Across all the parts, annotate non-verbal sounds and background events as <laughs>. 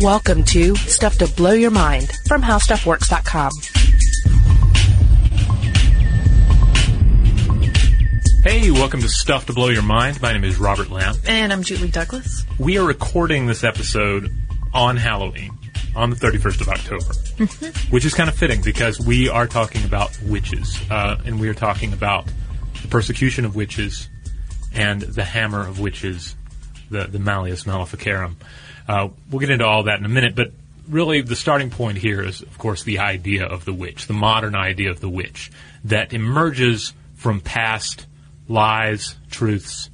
Welcome to Stuff to Blow Your Mind from HowStuffWorks.com. Hey, welcome to Stuff to Blow Your Mind. My name is Robert Lamb. And I'm Julie Douglas. We are recording this episode on Halloween, on the 31st of October, which is kind of fitting because we are talking about witches, uh, and we are talking about the persecution of witches and the hammer of witches, the, the Malleus Maleficarum. Uh, we'll get into all that in a minute, but really the starting point here is, of course, the idea of the witch, the modern idea of the witch that emerges from past lies, truths,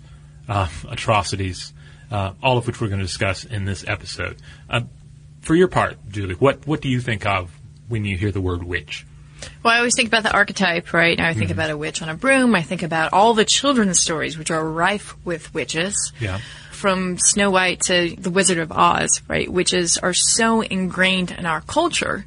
uh, <laughs> atrocities, uh, all of which we're going to discuss in this episode. Uh, for your part, Julie, what what do you think of when you hear the word witch? Well, I always think about the archetype, right? Now I think about a witch on a broom. I think about all the children's stories, which are rife with witches. Yeah. From Snow White to The Wizard of Oz, right? Witches are so ingrained in our culture.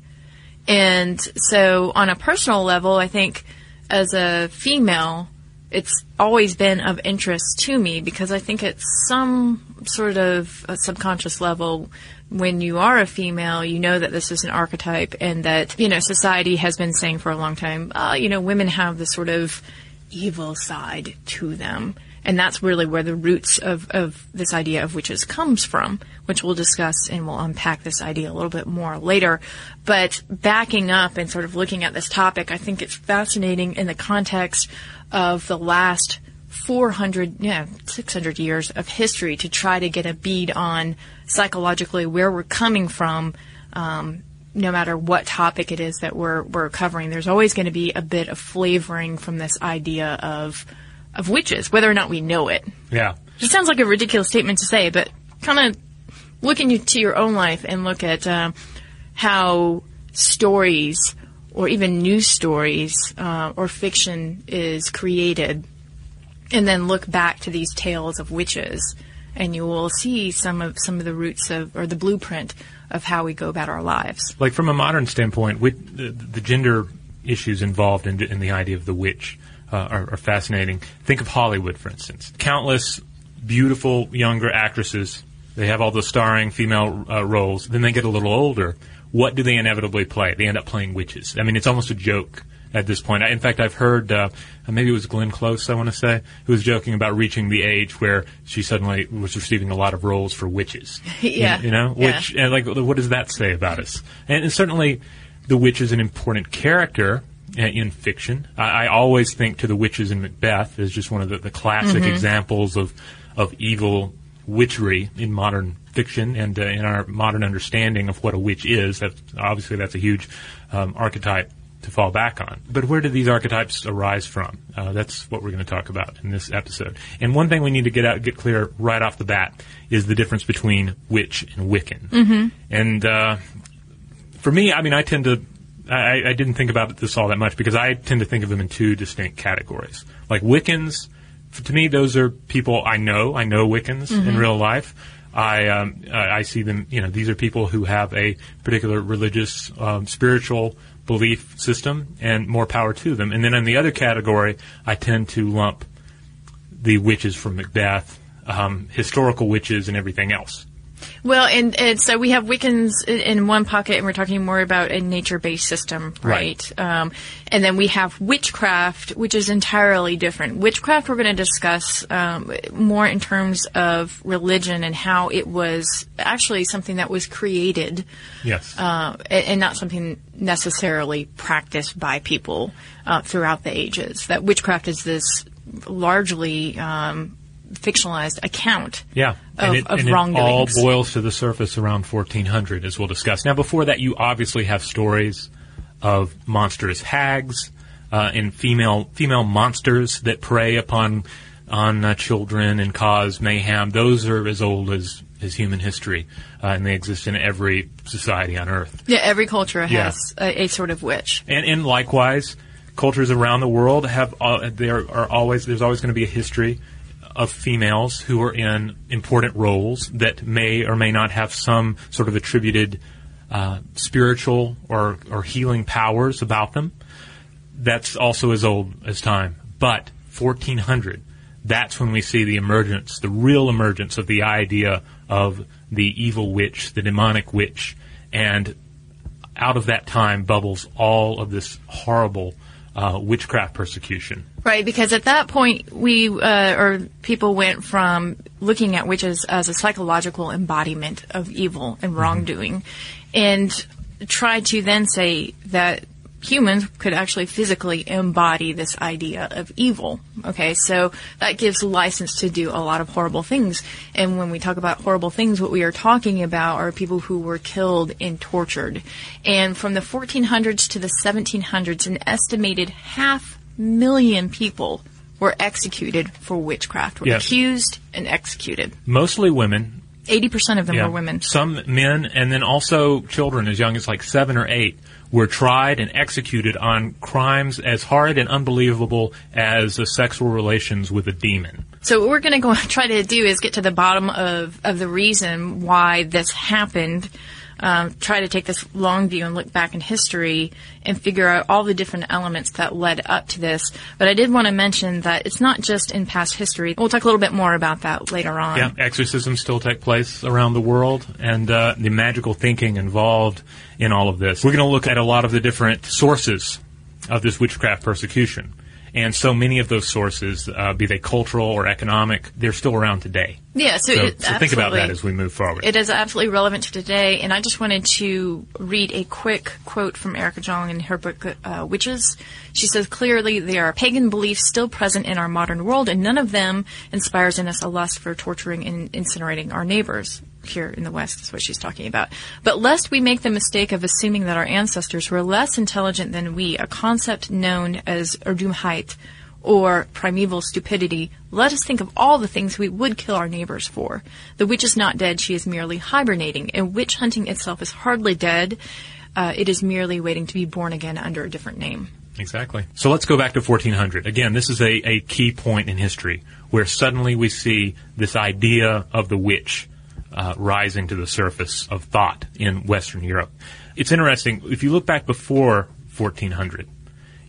And so, on a personal level, I think as a female, it's always been of interest to me because I think at some sort of a subconscious level, when you are a female, you know that this is an archetype and that, you know, society has been saying for a long time, uh, you know, women have this sort of evil side to them. And that's really where the roots of, of this idea of witches comes from, which we'll discuss and we'll unpack this idea a little bit more later. But backing up and sort of looking at this topic, I think it's fascinating in the context of the last 400, yeah, 600 years of history to try to get a bead on psychologically where we're coming from, um, no matter what topic it is that we're, we're covering. There's always going to be a bit of flavoring from this idea of, of witches, whether or not we know it. Yeah. It sounds like a ridiculous statement to say, but kind of look into your own life and look at um, how stories or even news stories uh, or fiction is created, and then look back to these tales of witches, and you will see some of some of the roots of or the blueprint of how we go about our lives. Like from a modern standpoint, with the, the gender issues involved in, in the idea of the witch uh, are, are fascinating. Think of Hollywood, for instance. Countless beautiful younger actresses. They have all the starring female uh, roles. Then they get a little older. What do they inevitably play? They end up playing witches. I mean, it's almost a joke at this point. I, in fact, I've heard uh, maybe it was Glenn Close, I want to say, who was joking about reaching the age where she suddenly was receiving a lot of roles for witches. <laughs> Yeah. you, you know, Yeah. which and like, what does that say about us? And, and certainly, the witch is an important character in fiction. I, I always think to the witches in Macbeth as just one of the, the classic examples of of evil witchery in modern fiction and uh, in our modern understanding of what a witch is. That obviously that's a huge um, archetype to fall back on. But where do these archetypes arise from? Uh, that's what we're going to talk about in this episode. And one thing we need to get out, get clear right off the bat is the difference between witch and Wiccan. And uh, for me, I mean, I tend to. I, I didn't think about this all that much because I tend to think of them in two distinct categories. Like Wiccans, to me, those are people I know. I know Wiccans in real life. I um, I see them. You know, these are people who have a particular religious, um, spiritual belief system, and more power to them. And then in the other category, I tend to lump the witches from Macbeth, um, historical witches, and everything else. Well, and, and so we have Wiccans in, in one pocket, and we're talking more about a nature-based system, right? Um, and then we have witchcraft, which is entirely different. Witchcraft, we're going to discuss um, more in terms of religion and how it was actually something that was created, Yes. uh, and, and not something necessarily practiced by people uh, throughout the ages. That witchcraft is this largely um, fictionalized account Yeah, of, it, of all boils to the surface around 1400, as we'll discuss. Now, before that, you obviously have stories of monstrous hags uh, and female female monsters that prey upon on uh, children and cause mayhem. Those are as old as as human history, uh, and they exist in every society on Earth. Yeah, every culture Yeah. has a, a sort of witch. And, and likewise, cultures around the world have uh, there are always there's always going to be a history of females who are in important roles that may or may not have some sort of attributed uh, spiritual or or healing powers about them. That's also as old as time. But 1400, that's when we see the emergence, the real emergence of the idea of the evil witch, the demonic witch, and out of that time bubbles all of this horrible uh, witchcraft persecution. Right, because at that point, we uh, or people went from looking at witches as a psychological embodiment of evil and wrongdoing, and tried to then say that humans could actually physically embody this idea of evil. Okay, so that gives license to do a lot of horrible things. And when we talk about horrible things, what we are talking about are people who were killed and tortured. And from the 1400s to the 1700s, an estimated half million people were executed for witchcraft, were Yes. accused and executed. Mostly women. 80% of them Yeah. were women. Some men, and then also children as young as like seven or eight, were tried and executed on crimes as hard and unbelievable as sexual relations with a demon. So what we're going to <laughs> try to do is get to the bottom of, of the reason why this happened. Um, try to take this long view and look back in history and figure out all the different elements that led up to this. But I did want to mention that it's not just in past history. We'll talk a little bit more about that later on. Yeah, exorcisms still take place around the world, and uh, the magical thinking involved in all of this. We're going to look at a lot of the different sources of this witchcraft persecution. And so many of those sources, uh, be they cultural or economic, they're still around today. Yeah, so, So, it, so think about that as we move forward. It is absolutely relevant to today, and I just wanted to read a quick quote from Erica Jong in her book uh, Witches. She says, "Clearly, there are pagan beliefs still present in our modern world, and none of them inspires in us a lust for torturing and incinerating our neighbors." Here in the West is what she's talking about. But lest we make the mistake of assuming that our ancestors were less intelligent than we, a concept known as Urdummheit, or primeval stupidity, let us think of all the things we would kill our neighbors for. The witch is not dead, she is merely hibernating, and witch hunting itself is hardly dead. Uh, it is merely waiting to be born again under a different name. Exactly. So let's go back to 1400. Again, this is a, a key point in history where suddenly we see this idea of the witch uh, rising to the surface of thought in Western Europe. It's interesting. If you look back before 1400,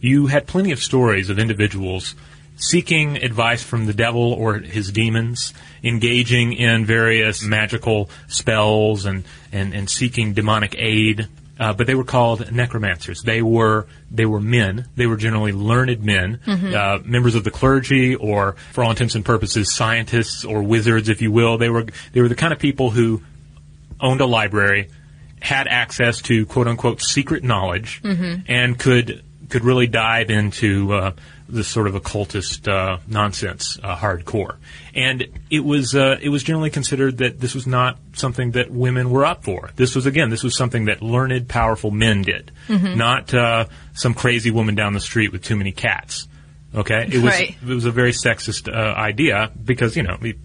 you had plenty of stories of individuals seeking advice from the devil or his demons, engaging in various magical spells and, and, and seeking demonic aid. Uh, but they were called necromancers. They were they were men. They were generally learned men, uh, members of the clergy, or for all intents and purposes, scientists or wizards, if you will. They were they were the kind of people who owned a library, had access to quote unquote secret knowledge, and could could really dive into uh, this sort of occultist uh, nonsense uh, hardcore. And it was uh, it was generally considered that this was not something that women were up for. This was again this was something that learned, powerful men did, not uh, some crazy woman down the street with too many cats. Okay, it was Right. it was a very sexist uh, idea because you know. we-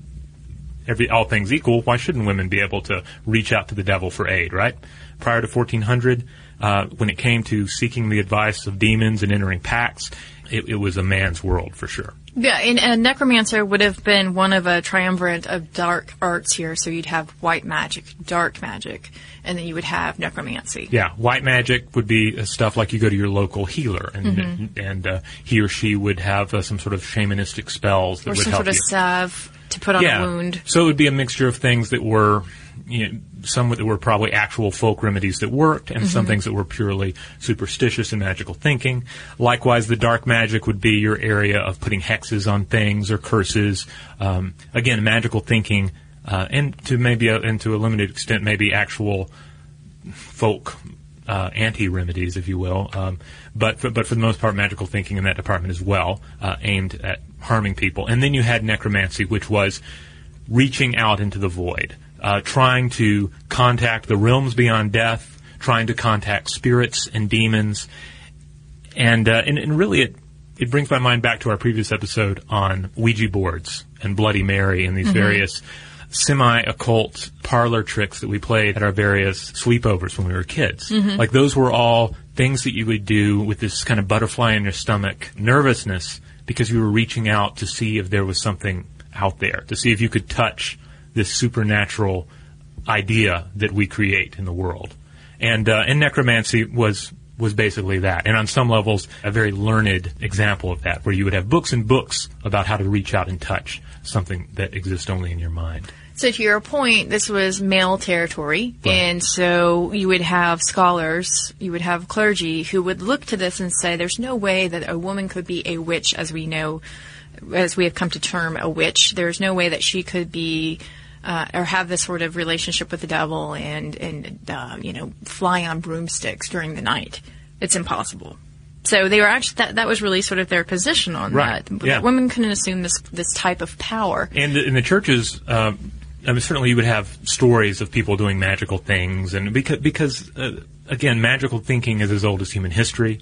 every all things equal, why shouldn't women be able to reach out to the devil for aid, right? Prior to 1400, uh, when it came to seeking the advice of demons and entering pacts, it, it was a man's world for sure. Yeah, and a necromancer would have been one of a triumvirate of dark arts here. So you'd have white magic, dark magic, and then you would have necromancy. Yeah, white magic would be uh, stuff like you go to your local healer, and and uh, he or she would have uh, some sort of shamanistic spells that Or would some help sort of you. salve to put on yeah. a wound. So it would be a mixture of things that were, you know, some that were probably actual folk remedies that worked, and some things that were purely superstitious and magical thinking. Likewise, the dark magic would be your area of putting hexes on things or curses. Um, again, magical thinking, uh, and to maybe, a, and to a limited extent, maybe actual folk uh, anti-remedies, if you will. Um, but for, but for the most part, magical thinking in that department as well, uh, aimed at harming people. And then you had necromancy, which was reaching out into the void, uh, trying to contact the realms beyond death, trying to contact spirits and demons, and uh, and, and really it it brings my mind back to our previous episode on Ouija boards and Bloody Mary and these various semi-occult parlor tricks that we played at our various sleepovers when we were kids. Like those were all things that you would do with this kind of butterfly in your stomach nervousness because you were reaching out to see if there was something out there, to see if you could touch this supernatural idea that we create in the world. And uh, and necromancy was was basically that. And on some levels, a very learned example of that, where you would have books and books about how to reach out and touch something that exists only in your mind. So to your point, this was male territory, Right. and so you would have scholars, you would have clergy who would look to this and say, "There's no way that a woman could be a witch, as we know, as we have come to term a witch. There's no way that she could be." Uh, or have this sort of relationship with the devil and and uh, you know fly on broomsticks during the night. It's impossible. So they were actually that that was really sort of their position on Right. that. Yeah. That women couldn't assume this this type of power. And in the churches, uh, I mean, certainly you would have stories of people doing magical things, and because, because uh, again, magical thinking is as old as human history.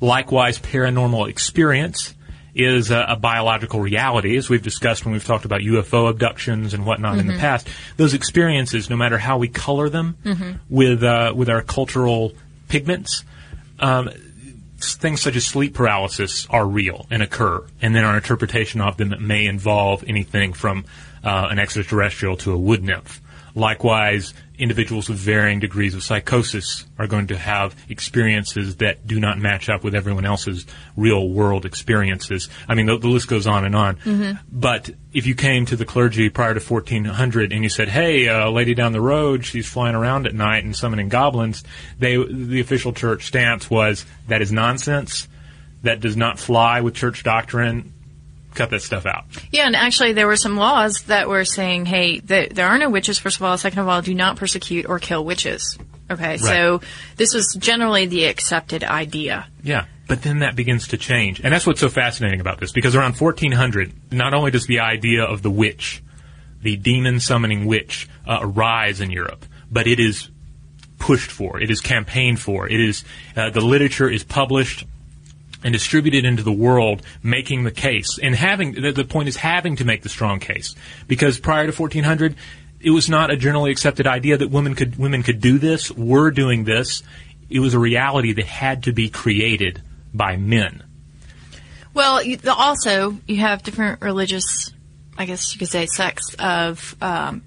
Likewise, paranormal experience is a, a biological reality, as we've discussed when we've talked about UFO abductions and whatnot in the past. Those experiences, no matter how we color them with uh, with our cultural pigments, um, things such as sleep paralysis are real and occur, and then our interpretation of them may involve anything from uh, an extraterrestrial to a wood nymph. Likewise, individuals with varying degrees of psychosis are going to have experiences that do not match up with everyone else's real world experiences. I mean, the, the list goes on and on. Mm-hmm. But if you came to the clergy prior to 1400 and you said, "Hey, a lady down the road, she's flying around at night and summoning goblins," they the official church stance was that is nonsense. That does not fly with church doctrine. Cut that stuff out. Yeah, and actually, there were some laws that were saying, hey, th- there are no witches, first of all. Second of all, do not persecute or kill witches. Okay, so this was generally the accepted idea. Yeah. But then that begins to change. And that's what's so fascinating about this, because around 1400, not only does the idea of the witch, the demon summoning witch, uh, arise in Europe, but it is pushed for, it is campaigned for, it is, uh, the literature is published and distributed into the world, making the case. And having, the, the point is having to make the strong case. Because prior to 1400, it was not a generally accepted idea that women could, women could do this, were doing this. It was a reality that had to be created by men. Well, you, the- also, you have different religious, I guess you could say, sects of, um,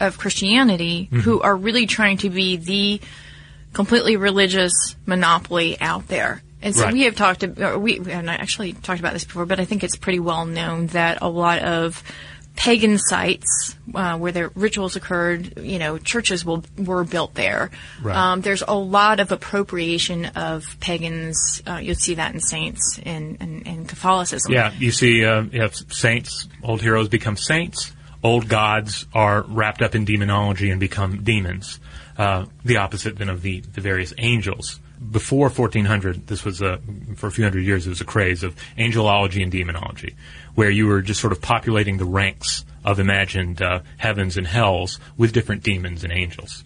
of Christianity who are really trying to be the completely religious monopoly out there. And so Right. we have talked, we, and I actually talked about this before, but I think it's pretty well known that a lot of pagan sites uh, where their rituals occurred, you know, churches will, were built there. Right. Um, there's a lot of appropriation of pagans. Uh, you'll see that in saints and in, in, Catholicism. Yeah, you see, uh, you have saints, old heroes become saints, old gods are wrapped up in demonology and become demons. Uh, the opposite then of the, the various angels. Before 1400, this was a, for a few hundred years, it was a craze of angelology and demonology, where you were just sort of populating the ranks of imagined uh, heavens and hells with different demons and angels.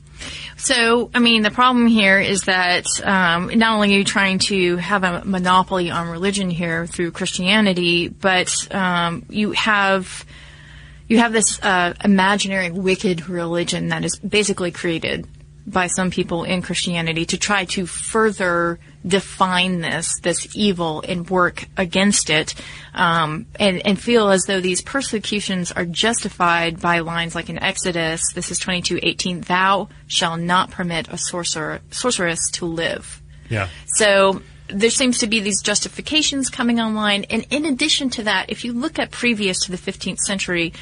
So, I mean, the problem here is that um, not only are you trying to have a monopoly on religion here through Christianity, but um, you have you have this uh, imaginary wicked religion that is basically created by some people in Christianity to try to further define this this evil and work against it, um, and and feel as though these persecutions are justified by lines like in Exodus. This is twenty two eighteen. Thou shall not permit a sorcerer sorceress to live. Yeah. So there seems to be these justifications coming online. And in addition to that, if you look at previous to the 15th century,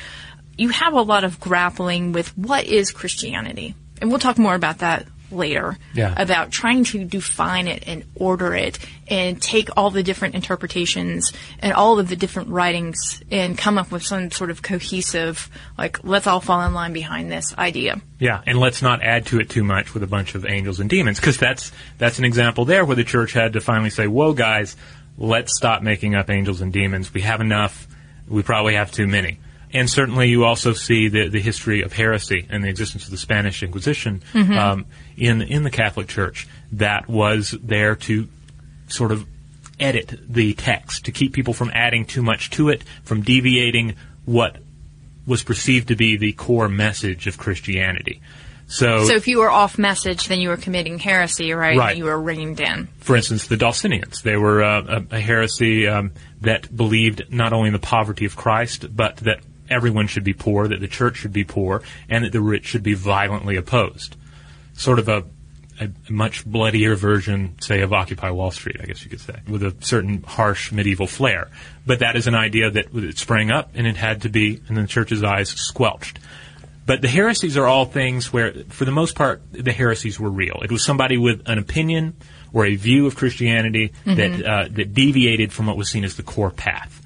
you have a lot of grappling with what is Christianity. And we'll talk more about that later. Yeah. About trying to define it and order it and take all the different interpretations and all of the different writings and come up with some sort of cohesive, like, let's all fall in line behind this idea. Yeah, and let's not add to it too much with a bunch of angels and demons, because that's that's an example there where the church had to finally say, "Whoa, guys, let's stop making up angels and demons. We have enough. We probably have too many." And certainly, you also see the the history of heresy and the existence of the Spanish Inquisition um, in in the Catholic Church that was there to sort of edit the text to keep people from adding too much to it, from deviating what was perceived to be the core message of Christianity. So, So if you were off message, then you were committing heresy, right? Right. You were reined in. for instance, the Dulcinians, they were uh, a, a heresy um, that believed not only in the poverty of Christ, but that everyone should be poor, that the church should be poor, and that the rich should be violently opposed. Sort of a a much bloodier version, say, of Occupy Wall Street, I guess you could say, with a certain harsh medieval flair. But that is an idea that it sprang up and it had to be, in the church's eyes, squelched. But the heresies are all things where, for the most part, the heresies were real. It was somebody with an opinion or a view of Christianity mm-hmm. that uh, that deviated from what was seen as the core path.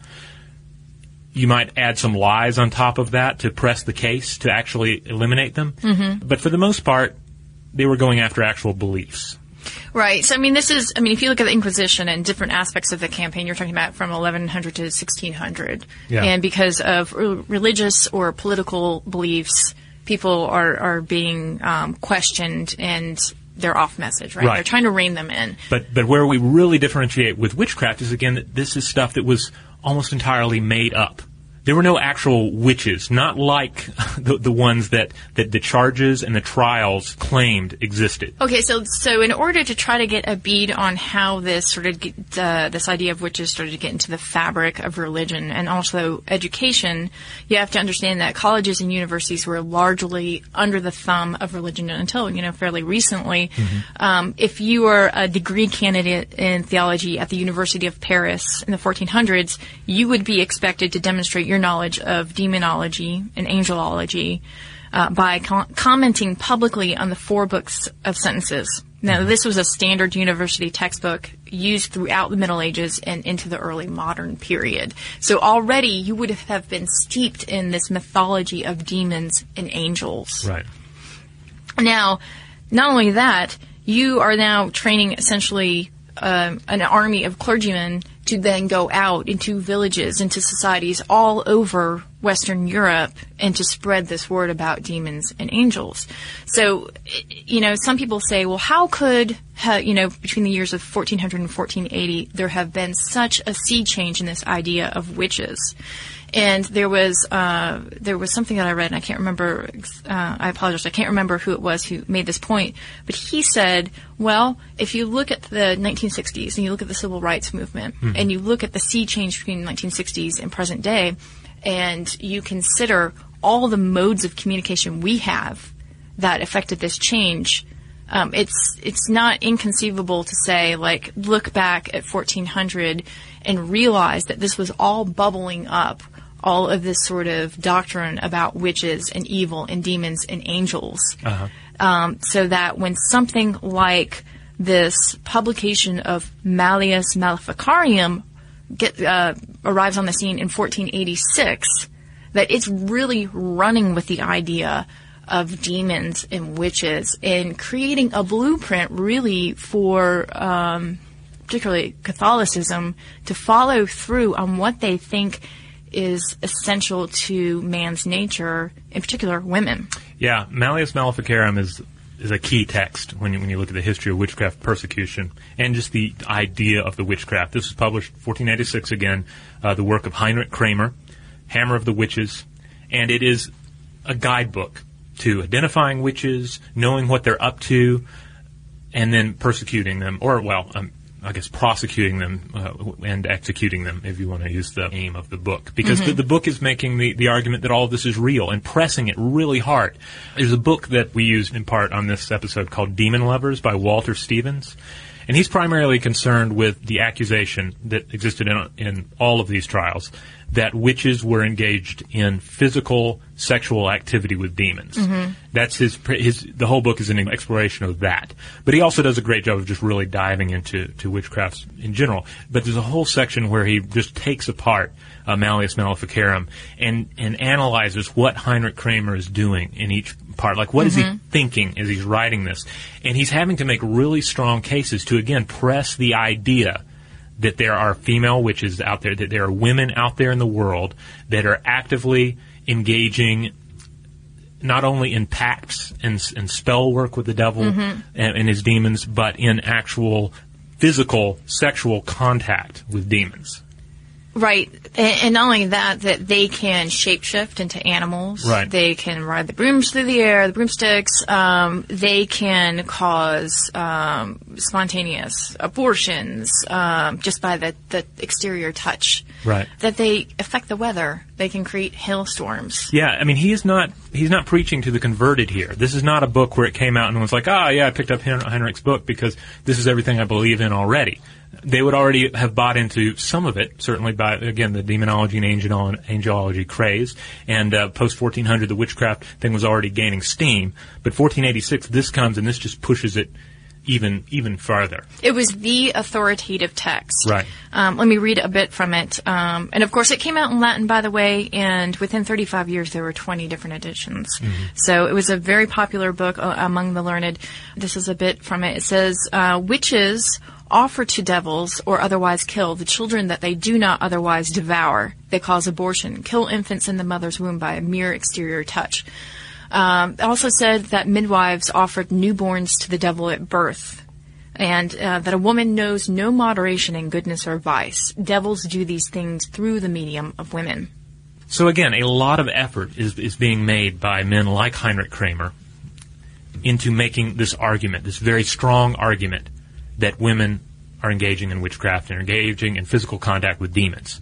You might add some lies on top of that to press the case to actually eliminate them. Mm-hmm. But for the most part, they were going after actual beliefs. Right. So, I mean, this is, I mean, if you look at the Inquisition and different aspects of the campaign, you're talking about from 1100 to 1600. Yeah. And because of religious or political beliefs, people are, are being um, questioned and they're off message, right? right? They're trying to rein them in. But, but where we really differentiate with witchcraft is, again, that this is stuff that was almost entirely made up. There were no actual witches, not like <laughs> the, the ones that, that the charges and the trials claimed existed. Okay, so so in order to try to get a bead on how this sort of uh, this idea of witches started to get into the fabric of religion and also education, you have to understand that colleges and universities were largely under the thumb of religion until you know fairly recently. Mm-hmm. Um, if you were a degree candidate in theology at the University of Paris in the 1400s, you would be expected to demonstrate your your knowledge of demonology and angelology uh, by com- commenting publicly on the four books of sentences. Now, mm-hmm. this was a standard university textbook used throughout the Middle Ages and into the early modern period. So already you would have been steeped in this mythology of demons and angels. Right. Now, not only that, you are now training essentially um, an army of clergymen to then go out into villages, into societies all over Western Europe and to spread this word about demons and angels. So, you know, some people say, well, how could, you know, between the years of 1400 and 1480, there have been such a sea change in this idea of witches? And there was uh, there was something that I read, and I can't remember. Uh, I apologize. I can't remember who it was who made this point. But he said, "Well, if you look at the 1960s and you look at the civil rights movement, mm-hmm. and you look at the sea change between the 1960s and present day, and you consider all the modes of communication we have that affected this change." Um, it's it's not inconceivable to say like look back at 1400 and realize that this was all bubbling up all of this sort of doctrine about witches and evil and demons and angels. Uh-huh. Um, so that when something like this publication of Malleus Maleficarium get, uh, arrives on the scene in 1486, that it's really running with the idea of demons and witches and creating a blueprint really for um, particularly Catholicism to follow through on what they think is essential to man's nature, in particular women. Yeah, Malleus Maleficarum is is a key text when you, when you look at the history of witchcraft persecution and just the idea of the witchcraft. This was published 1486 again, uh, the work of Heinrich Kramer, Hammer of the Witches, and it is a guidebook to identifying witches, knowing what they're up to, and then persecuting them, or well, um, I guess prosecuting them uh, and executing them, if you want to use the aim of the book, because mm-hmm. the, the, book is making the, the argument that all of this is real and pressing it really hard. There's a book that we used in part on this episode called Demon Lovers by Walter Stephens, and he's primarily concerned with the accusation that existed in, in all of these trials that witches were engaged in physical sexual activity with demons. Mm-hmm. That's his his the whole book is an exploration of that. But he also does a great job of just really diving into to witchcrafts in general. But there's a whole section where he just takes apart uh, Malleus Maleficarum and and analyzes what Heinrich Kramer is doing in each part. Like, what mm-hmm. is he mm-hmm. thinking as he's writing this? And he's having to make really strong cases to again press the idea that there are female witches out there, that there are women out there in the world that are actively engaging not only in pacts and, and spell work with the devil mm-hmm. and, and his demons, but in actual physical sexual contact with demons. Right. And, and not only that, that they can shapeshift into animals. Right. They can ride the brooms through the air, the broomsticks. Um, they can cause um, spontaneous abortions um, just by the, the exterior touch. Right. That they affect the weather. They can create hailstorms. Yeah, I mean, he is not he's not preaching to the converted here. This is not a book where it came out and was like, ah, yeah, I picked up Hen- Heinrich's book because this is everything I believe in already. They would already have bought into some of it, certainly by again the demonology and angel- angelology craze, and uh, post 1400 the witchcraft thing was already gaining steam. But 1486 this comes and this just pushes it even even farther. It was the authoritative text. Right. Um, let me read a bit from it. Um, and of course, it came out in Latin, by the way, and within 35 years, there were 20 different editions. So it was a very popular book uh, among the learned. This is a bit from it. It says, uh, Witches offer to devils or otherwise kill the children that they do not otherwise devour. They cause abortion, kill infants in the mother's womb by a mere exterior touch. Um, also said that midwives offered newborns to the devil at birth, and uh, that a woman knows no moderation in goodness or vice. Devils do these things through the medium of women. So again, a lot of effort is is being made by men like Heinrich Kramer into making this argument, this very strong argument that women are engaging in witchcraft and engaging in physical contact with demons.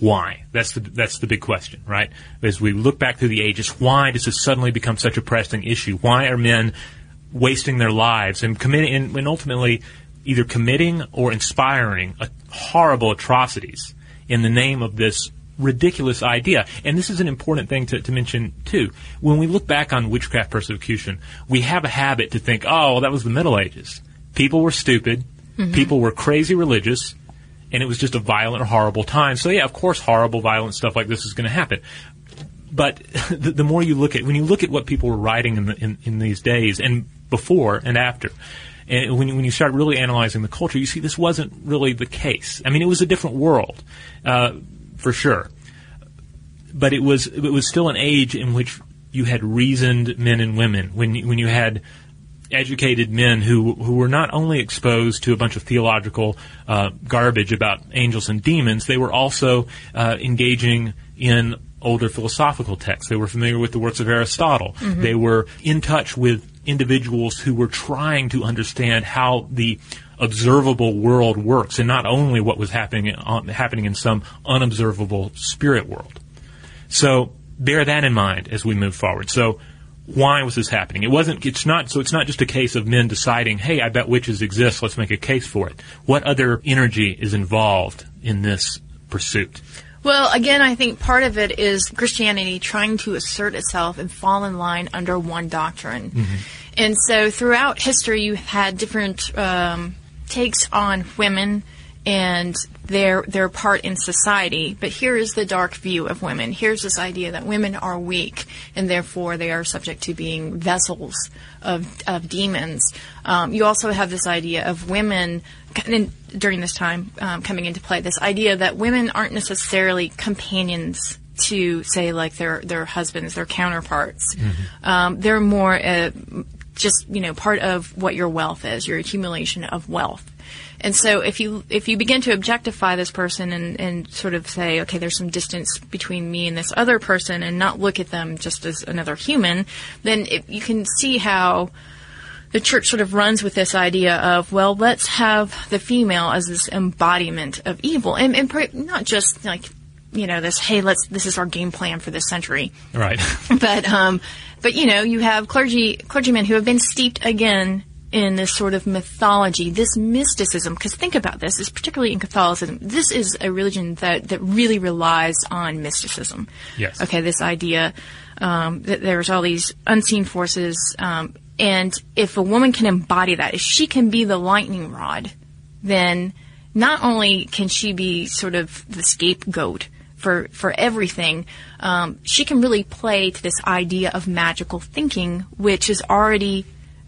Why? That's the that's the big question, right? As we look back through the ages, why does this suddenly become such a pressing issue? Why are men wasting their lives and committing and, and ultimately either committing or inspiring a, horrible atrocities in the name of this ridiculous idea. And this is an important thing to, to mention too. When we look back on witchcraft persecution, we have a habit to think, oh, well, that was the Middle Ages. People were stupid. Mm-hmm. People were crazy religious. And it was just a violent horrible time. So yeah, of course, horrible, violent stuff like this is going to happen. But <laughs> the, the more you look at, when you look at what people were writing in, the, in, in these days and before and after, and when you, when you start really analyzing the culture, you see this wasn't really the case. I mean, it was a different world, uh, for sure. But it was it was still an age in which you had reasoned men and women. When when you had educated men who who were not only exposed to a bunch of theological uh, garbage about angels and demons, they were also uh, engaging in older philosophical texts. They were familiar with the works of Aristotle. They were in touch with individuals who were trying to understand how the observable world works, and not only what was happening uh, happening in some unobservable spirit world. So bear that in mind as we move forward. So why was this happening? It wasn't. It's not. So it's not just a case of men deciding, "Hey, I bet witches exist. Let's make a case for it." What other energy is involved in this pursuit? Well, again, I think part of it is Christianity trying to assert itself and fall in line under one doctrine. And so throughout history, you had different um, takes on women and their their part in society. But here is the dark view of women. Here's this idea that women are weak and therefore they are subject to being vessels of of demons. Um, you also have this idea of women and during this time um, coming into play. This idea that women aren't necessarily companions to say like their their husbands, their counterparts. Um, they're more uh, just you know part of what your wealth is, your accumulation of wealth. And so if you if you begin to objectify this person and, and sort of say, okay, there's some distance between me and this other person, and not look at them just as another human, then it, you can see how the church sort of runs with this idea of, well, let's have the female as this embodiment of evil, and, and pr- not just like you know this, hey, let's this is our game plan for this century Right. <laughs> but um, but you know, you have clergy clergymen who have been steeped again in this sort of mythology, this mysticism. Because think about this, is particularly in Catholicism. This is a religion that that really relies on mysticism. Yes. Okay, this idea um, that there's all these unseen forces, um, and if a woman can embody that, if she can be the lightning rod, then not only can she be sort of the scapegoat for for everything, um, she can really play to this idea of magical thinking, which is already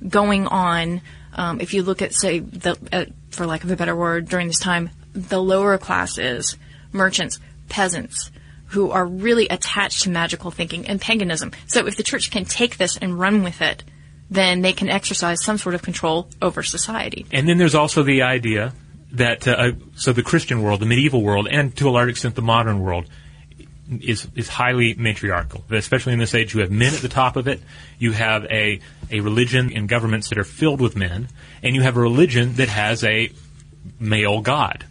going on. Um, if you look at, say, the uh, for lack of a better word, during this time, the lower classes, merchants, peasants, who are really attached to magical thinking and paganism. So if the church can take this and run with it, then they can exercise some sort of control over society. And then there's also the idea that uh, so the Christian world, the medieval world, and to a large extent the modern world is is highly matriarchal. Especially in this age, you have men at the top of it. You have a a religion and governments that are filled with men, and you have a religion that has a male god.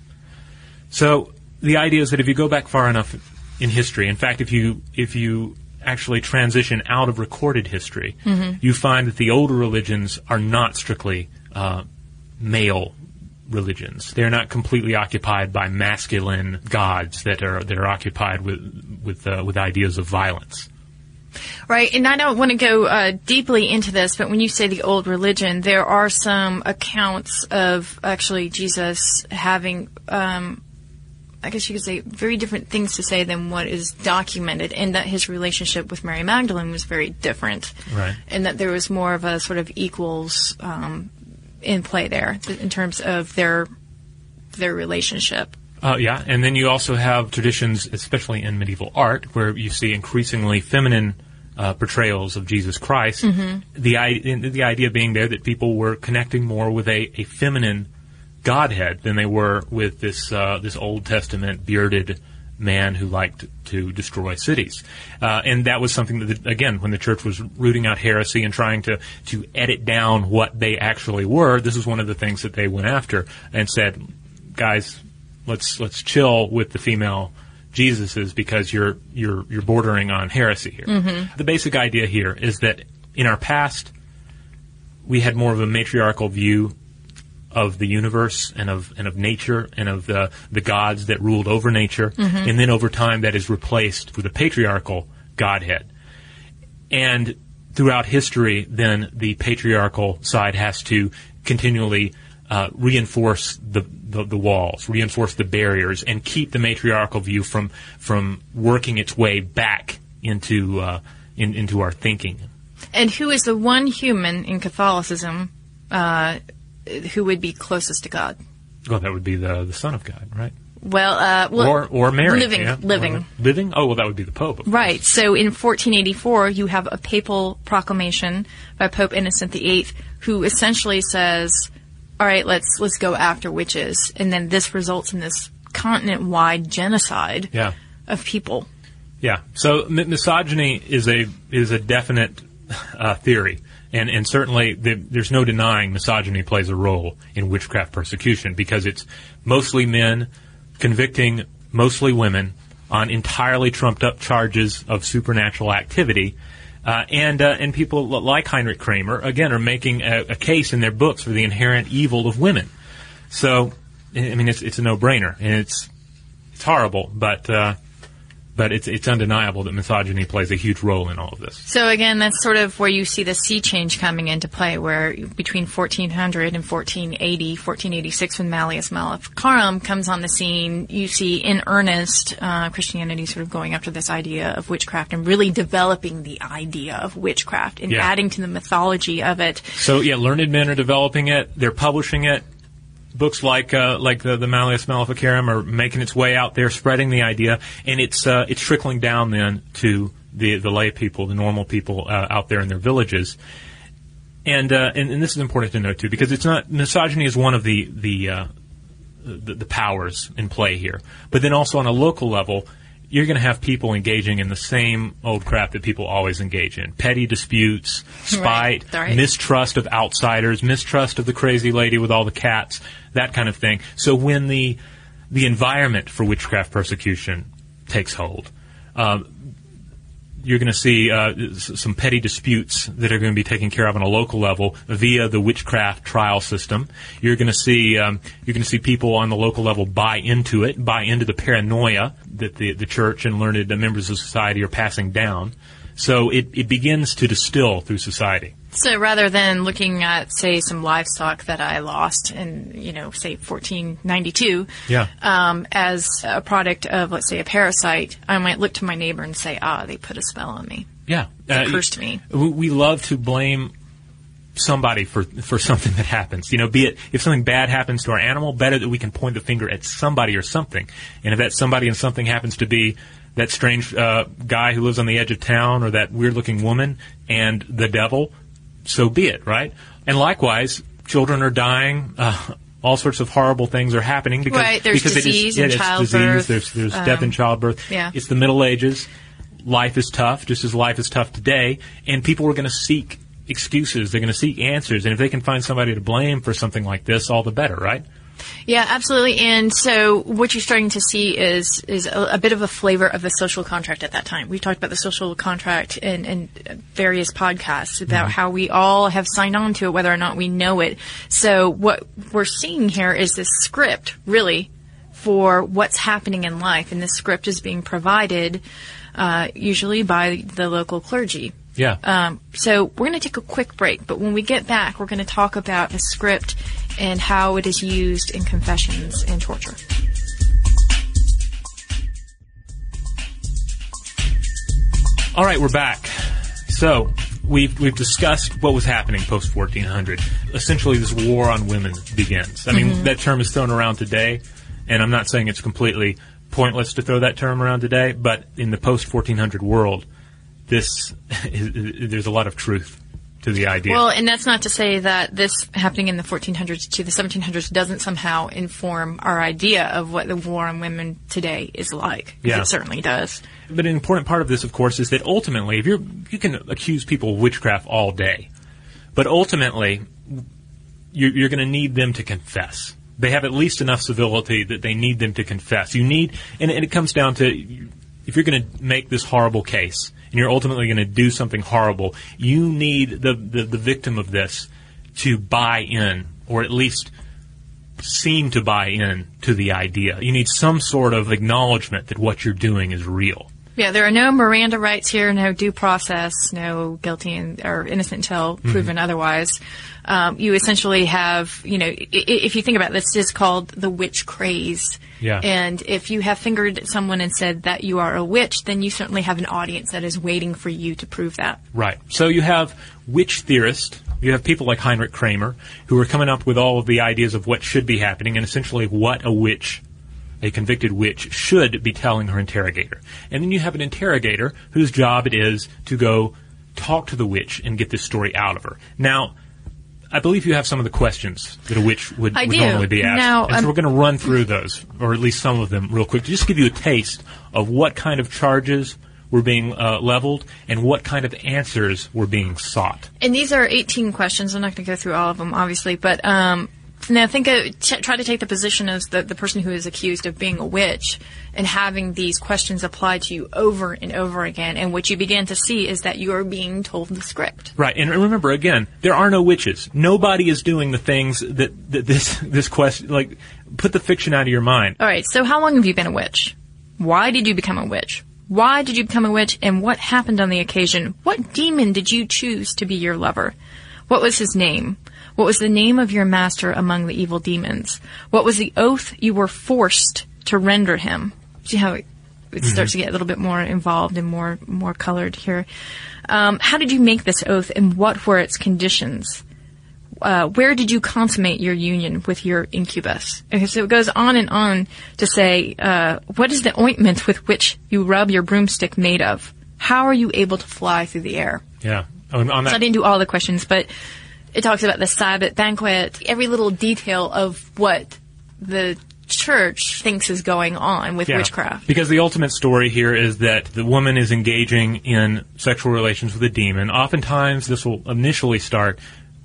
So the idea is that if you go back far enough in history, in fact, if you if you actually transition out of recorded history, you find that the older religions are not strictly uh, male religions. They're not completely occupied by masculine gods that are that are occupied with with uh, with ideas of violence. Right, and I don't want to go uh, deeply into this, but when you say the old religion, there are some accounts of actually Jesus having, um, I guess you could say, very different things to say than what is documented, and that his relationship with Mary Magdalene was very different, Right. and that there was more of a sort of equals um, in play there in terms of their their relationship. Uh, yeah, and then you also have traditions, especially in medieval art, where you see increasingly feminine uh, portrayals of Jesus Christ. The I- the idea being there that people were connecting more with a, a feminine Godhead than they were with this uh, this Old Testament bearded man who liked to destroy cities. Uh, and that was something that, again, when the church was rooting out heresy and trying to, to edit down what they actually were, this is one of the things that they went after and said, guys, let's let's chill with the female Jesuses because you're you're you're bordering on heresy here. Mm-hmm. The basic idea here is that in our past we had more of a matriarchal view of the universe and of and of nature and of the the gods that ruled over nature, mm-hmm. and then over time that is replaced with a patriarchal godhead. And throughout history, then the patriarchal side has to continually uh, reinforce the, the the walls, reinforce the barriers, and keep the matriarchal view from from working its way back into uh, in, into our thinking. And who is the one human in Catholicism uh, who would be closest to God? Well, that would be the the Son of God, right? Well, uh, well or or Mary, living, yeah. living. Or- living. Oh, well, that would be the Pope. course. Right. So in 1484, you have a papal proclamation by Pope Innocent VIII, who essentially says, "All right, let's let's go after witches," and then this results in this continent-wide genocide Yeah. of people. Yeah. So mi- misogyny is a is a definite uh, theory, and and certainly the, there's no denying misogyny plays a role in witchcraft persecution because it's mostly men convicting mostly women on entirely trumped up charges of supernatural activity. Uh, and uh, and people like Heinrich Kramer again are making a, a case in their books for the inherent evil of women. So I mean it's it's a no brainer and it's it's horrible, but uh, but it's it's undeniable that misogyny plays a huge role in all of this. So again, that's sort of where you see the sea change coming into play, where between 1400 and 1480, 1486, when Malleus Maleficarum comes on the scene, you see in earnest uh, Christianity sort of going after this idea of witchcraft and really developing the idea of witchcraft and Yeah. adding to the mythology of it. So yeah, learned men are developing it. They're publishing it. Books like uh, like the, the Malleus Maleficarum are making its way out there, spreading the idea, and it's uh, it's trickling down then to the the lay people, the normal people uh, out there in their villages. And, uh, and and this is important to note too, because it's not misogyny is one of the the uh, the, the powers in play here. But then also on a local level, you're going to have people engaging in the same old crap that people always engage in: petty disputes, <laughs> spite, Right, right. mistrust of outsiders, mistrust of the crazy lady with all the cats, that kind of thing. So when the the environment for witchcraft persecution takes hold. Um, you're going to see uh, some petty disputes that are going to be taken care of on a local level via the witchcraft trial system. You're going to see um, you're going to see people on the local level buy into it, buy into the paranoia that the the church and learned members of society are passing down. So it, it begins to distill through society. So rather than looking at, say, some livestock that I lost in, you know, say 1492, Yeah. um, as a product of, let's say, a parasite, I might look to my neighbor and say, ah, they put a spell on me. Yeah, They cursed me. We we love to blame somebody for for something that happens. You know, be it if something bad happens to our animal, better that we can point the finger at somebody or something. And if that somebody and something happens to be that strange uh, guy who lives on the edge of town or that weird looking woman and the devil, so be it, right? And likewise, children are dying. Uh, all sorts of horrible things are happening because Right, there's because disease it and is, yeah, it's childbirth, disease. There's there's death um, and childbirth. yeah. It's the Middle Ages. Life is tough, just as life is tough today, and people are going to seek excuses. They're going to seek answers, and if they can find somebody to blame for something like this, all the better, right? Yeah, absolutely. And so what you're starting to see is is a, a bit of a flavor of the social contract at that time. We've talked about the social contract in, in various podcasts about how we all have signed on to it, whether or not we know it. So what we're seeing here is this script, really, for what's happening in life, and this script is being provided uh, usually by the local clergy. Yeah. Um, so we're going to take a quick break, but when we get back, we're going to talk about the script and how it is used in confessions and torture. All right, we're back. So we've we've discussed what was happening post 1400. Essentially, this war on women begins. I mean, that term is thrown around today, and I'm not saying it's completely pointless to throw that term around today. But in the post 1400 world, this is, <laughs> there's a lot of truth to the idea. Well, and that's not to say that this happening in the 1400s to the 1700s doesn't somehow inform our idea of what the war on women today is like. Yeah. It certainly does. But an important part of this, of course, is that ultimately, if you're, you can accuse people of witchcraft all day, but ultimately, you're, you're going to need them to confess. They have at least enough civility that they need them to confess. You need, and, and it comes down to, if you're going to make this horrible case, and you're ultimately going to do something horrible, you need the, the, the victim of this to buy in, or at least seem to buy in to the idea. You need some sort of acknowledgement that what you're doing is real. Yeah, there are no Miranda rights here, no due process, no guilty and, or innocent until Mm-hmm. proven otherwise. Um, you essentially have, you know, i- i- if you think about this, is called the witch craze. Yeah. And if you have fingered someone and said that you are a witch, then you certainly have an audience that is waiting for you to prove that. Right. So you have witch theorists. You have people like Heinrich Kramer who are coming up with all of the ideas of what should be happening and essentially what a witch, a convicted witch, should be telling her interrogator. And then you have an interrogator whose job it is to go talk to the witch and get this story out of her. Now, I believe you have some of the questions that a witch would, would normally be asked. Now, and so um, we're going to run through those, or at least some of them, real quick, to just give you a taste of what kind of charges were being uh, leveled and what kind of answers were being sought. And these are 18 questions. I'm not going to go through all of them, obviously, but um, now think of t- try to take the position of the, the person who is accused of being a witch and having these questions applied to you over and over again. And what you begin to see is that you are being told the script. Right, and remember again, there are no witches. Nobody is doing the things that, that this <laughs> this question like put the fiction out of your mind. All right. So how long have you been a witch? Why did you become a witch? Why did you become a witch? And what happened on the occasion? What demon did you choose to be your lover? What was his name? What was the name of your master among the evil demons? What was the oath you were forced to render him? See how it, it starts to get a little bit more involved and more more colored here. Um, how did you make this oath, and what were its conditions? uh, where did you consummate your union with your incubus? Okay, so it goes on and on to say, uh, what is the ointment with which you rub your broomstick made of? How are you able to fly through the air? Yeah, on, on So I that. didn't do all the questions, but it talks about the Sabbath banquet, every little detail of what the church thinks is going on with Yeah. witchcraft. Because the ultimate story here is that the woman is engaging in sexual relations with a demon. Oftentimes, this will initially start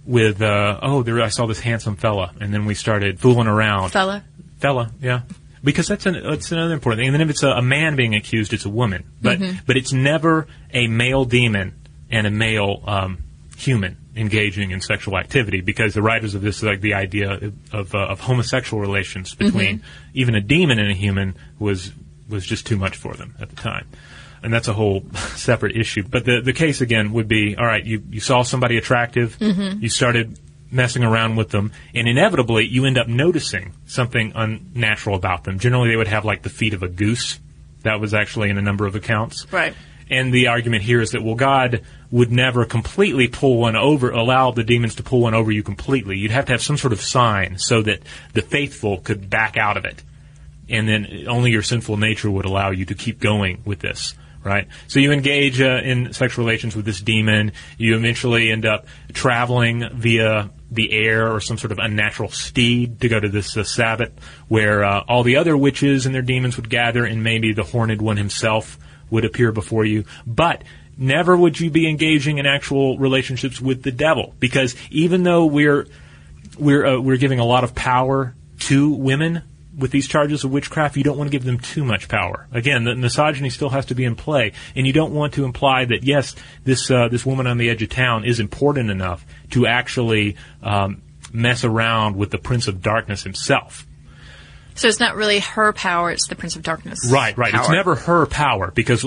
with, uh, "Oh, there I saw this handsome fella," and then we started fooling around. Fella. fella, yeah. Because that's an that's another important thing. And then if it's a, a man being accused, it's a woman. But but it's never a male demon and a male um, human engaging in sexual activity. Because the writers of this like the idea of uh, of homosexual relations between even a demon and a human was was just too much for them at the time. And that's a whole <laughs> separate issue. But the the case again would be all right. You you saw somebody attractive. You started messing around with them, and inevitably you end up noticing something unnatural about them. Generally, they would have like the feet of a goose. That was actually in a number of accounts. Right. And the argument here is that well, God would never completely pull one over, allow the demons to pull one over you completely. You'd have to have some sort of sign so that the faithful could back out of it, and then only your sinful nature would allow you to keep going with this. Right. So you engage uh, in sexual relations with this demon. You eventually end up traveling via the air or some sort of unnatural steed to go to this uh, sabbat where uh, all the other witches and their demons would gather and maybe the horned one himself would appear before you. But never would you be engaging in actual relationships with the devil because even though we're we're uh, we're giving a lot of power to women with these charges of witchcraft, you don't want to give them too much power. Again, the misogyny still has to be in play, and you don't want to imply that yes, this uh, this woman on the edge of town is important enough to actually um, mess around with the Prince of Darkness himself. So it's not really her power; it's the Prince of Darkness. Right, right. Power. It's never her power because,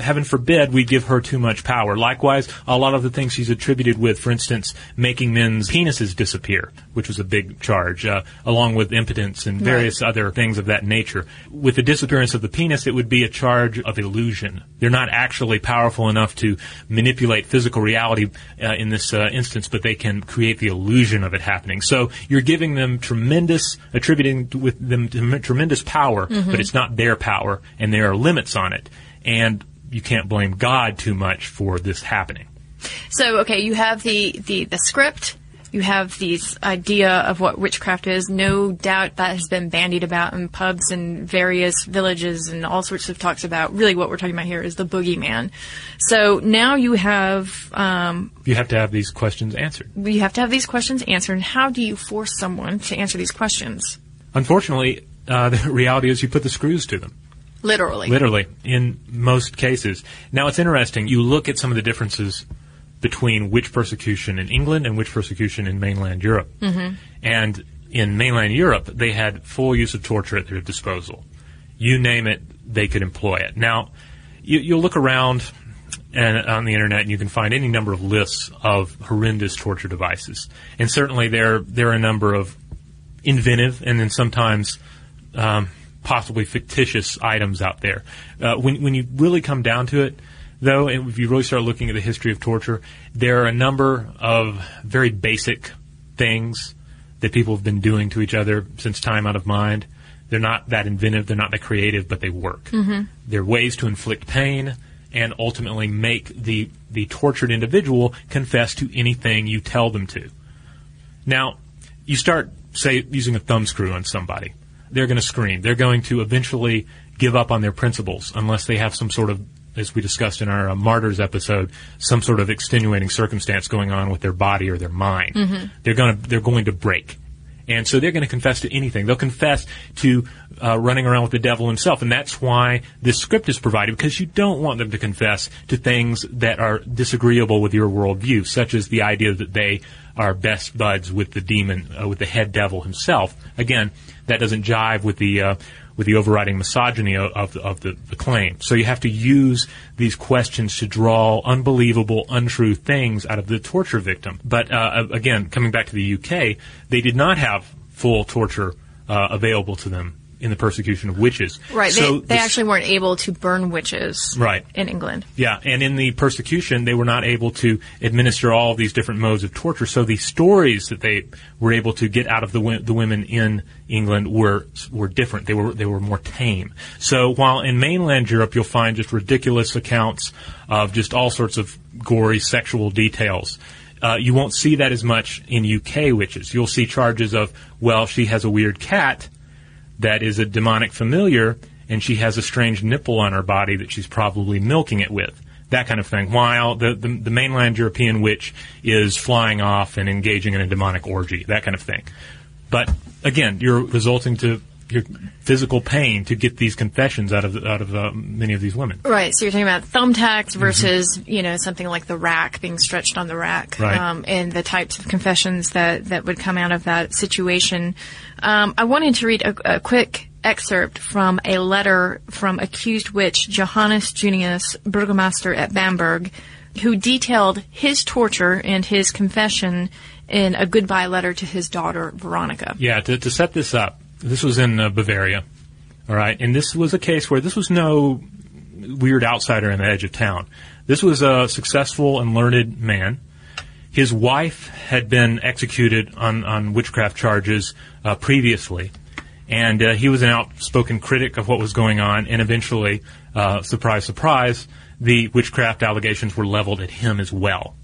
heaven forbid, we give her too much power. Likewise, a lot of the things she's attributed with, for instance, making men's penises disappear, which was a big charge, uh, along with impotence and various Right. other things of that nature. With the disappearance of the penis, it would be a charge of illusion. They're not actually powerful enough to manipulate physical reality uh, in this uh, instance, but they can create the illusion of it happening. So you're giving them tremendous, attributing with them tremendous power, but it's not their power, and there are limits on it. And you can't blame God too much for this happening. So okay, you have the the the script. You have this idea of what witchcraft is. No doubt that has been bandied about in pubs and various villages and all sorts of talks about. Really, what we're talking about here is the boogeyman. So now you have um, You have to have these questions answered. you have to have these questions answered. And how do you force someone to answer these questions? Unfortunately, uh, <laughs> the reality is you put the screws to them. Literally. Literally, in most cases. Now, it's interesting. You look at some of the differences between witch persecution in England and witch persecution in mainland Europe. Mm-hmm. And in mainland Europe, they had full use of torture at their disposal. You name it, they could employ it. Now, you, you'll look around and on the internet, and you can find any number of lists of horrendous torture devices. And certainly, there there are a number of inventive and then sometimes um, possibly fictitious items out there. Uh, when, when you really come down to it, though, and if you really start looking at the history of torture, there are a number of very basic things that people have been doing to each other since time out of mind. They're not that inventive, they're not that creative, but they work. They're ways to inflict pain and ultimately make the, the tortured individual confess to anything you tell them to. Now, you start, say, using a thumb screw on somebody. They're going to scream. They're going to eventually give up on their principles unless they have some sort of, as we discussed in our uh, martyrs episode, some sort of extenuating circumstance going on with their body or their mind. They're going to, they're going to break. And so they're going to confess to anything. They'll confess to uh, running around with the devil himself. And that's why this script is provided, because you don't want them to confess to things that are disagreeable with your worldview, such as the idea that they are best buds with the demon, uh, with the head devil himself. Again, that doesn't jive with the uh, with the overriding misogyny of, of, the, the claim. So you have to use these questions to draw unbelievable, untrue things out of the torture victim. But uh, again, coming back to the UK, they did not have full torture uh, available to them in the persecution of witches. Right. So they, they this- actually weren't able to burn witches. Right. In England. Yeah, and in the persecution, they were not able to administer all these different modes of torture. So the stories that they were able to get out of the the women in England were were different. They were they were more tame. So while in mainland Europe you'll find just ridiculous accounts of just all sorts of gory sexual details. Uh, you won't see that as much in UK witches. You'll see charges of, well, she has a weird cat that is a demonic familiar and she has a strange nipple on her body that she's probably milking it with. That kind of thing. While the, the, the mainland European witch is flying off and engaging in a demonic orgy. That kind of thing. But again, you're resulting to your physical pain to get these confessions out of out of uh, many of these women. Right. So you're talking about thumbtacks versus, you know, something like the rack being stretched on the rack, Right. um, and the types of confessions that that would come out of that situation. Um, I wanted to read a, a quick excerpt from a letter from accused witch Johannes Junius, burgomaster at Bamberg, who detailed his torture and his confession in a goodbye letter to his daughter Veronica. Yeah, to, to set this up, this was in uh, Bavaria, all right, and this was a case where this was no weird outsider on the edge of town. This was a successful and learned man. His wife had been executed on, on witchcraft charges uh, previously, and uh, he was an outspoken critic of what was going on. And eventually, uh, surprise, surprise, the witchcraft allegations were leveled at him as well.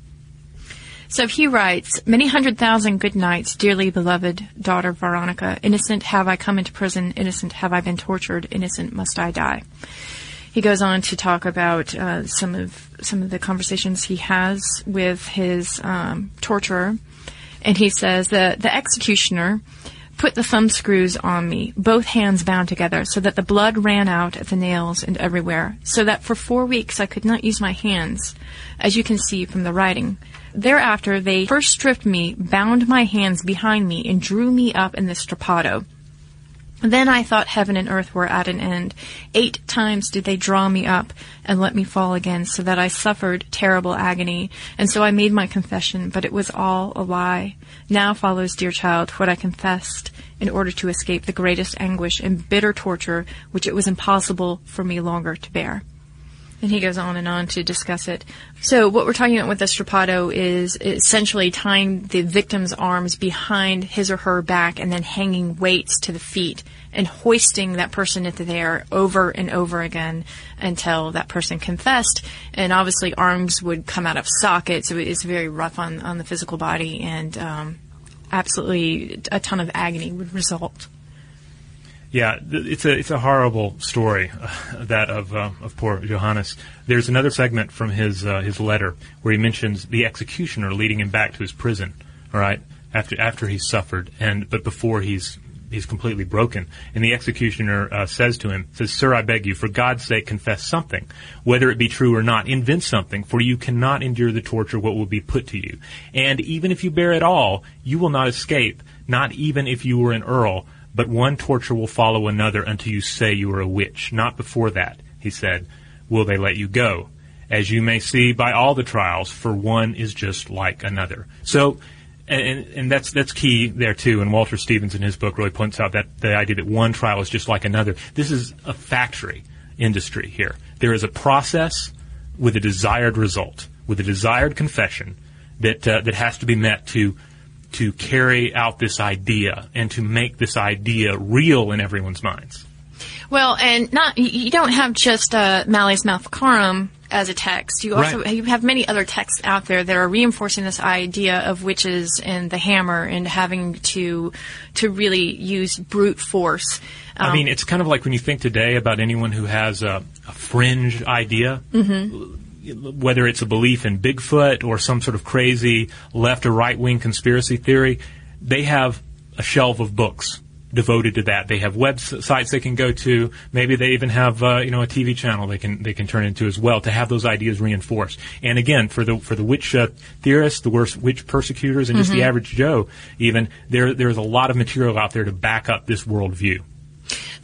So he writes, Many hundred thousand good nights, dearly beloved daughter Veronica. Innocent have I come into prison, innocent have I been tortured, innocent must I die. He goes on to talk about uh, some of some of the conversations he has with his um, torturer, and he says that the executioner put the thumb screws on me, both hands bound together, so that the blood ran out at the nails and everywhere, so that for four weeks I could not use my hands, as you can see from the writing. Thereafter, they first stripped me, bound my hands behind me, and drew me up in the strappado. Then I thought heaven and earth were at an end. Eight times did they draw me up and let me fall again, so that I suffered terrible agony. And so I made my confession, but it was all a lie. Now follows, dear child, what I confessed in order to escape the greatest anguish and bitter torture which it was impossible for me longer to bear. And he goes on and on to discuss it. So what we're talking about with the strappado is essentially tying the victim's arms behind his or her back and then hanging weights to the feet and hoisting that person into the air over and over again until that person confessed. And obviously arms would come out of sockets. So it's very rough on, on the physical body and um, absolutely a ton of agony would result. Yeah, it's a it's a horrible story, uh, that of uh, of poor Johannes. There's another segment from his uh, his letter where he mentions the executioner leading him back to his prison. All right, after after he's suffered, and but before he's he's completely broken, and the executioner uh, says to him, says, "Sir, I beg you, for God's sake, confess something, whether it be true or not. Invent something, for you cannot endure the torture what will be put to you. And even if you bear it all, you will not escape, not even if you were an earl." But one torture will follow another until you say you are a witch. Not before that, he said, will they let you go. As you may see by all the trials, for one is just like another. So, and, and that's that's key there too. And Walter Stephens in his book really points out that the idea that one trial is just like another. This is a factory industry here. There is a process with a desired result, with a desired confession that uh, that has to be met to to carry out this idea and to make this idea real in everyone's minds. Well, and not you don't have just uh, Malleus Maleficarum as a text. You also Right. you have many other texts out there that are reinforcing this idea of witches and the hammer and having to to really use brute force. I mean, it's kind of like when you think today about anyone who has a, a fringe idea, whether it's a belief in Bigfoot or some sort of crazy left or right wing conspiracy theory, they have a shelf of books devoted to that. They have websites they can go to. Maybe they even have uh, you know a TV channel they can they can turn into as well to have those ideas reinforced. And again, for the for the witch uh, theorists, the worst witch persecutors, and just the average Joe, even there there's a lot of material out there to back up this worldview.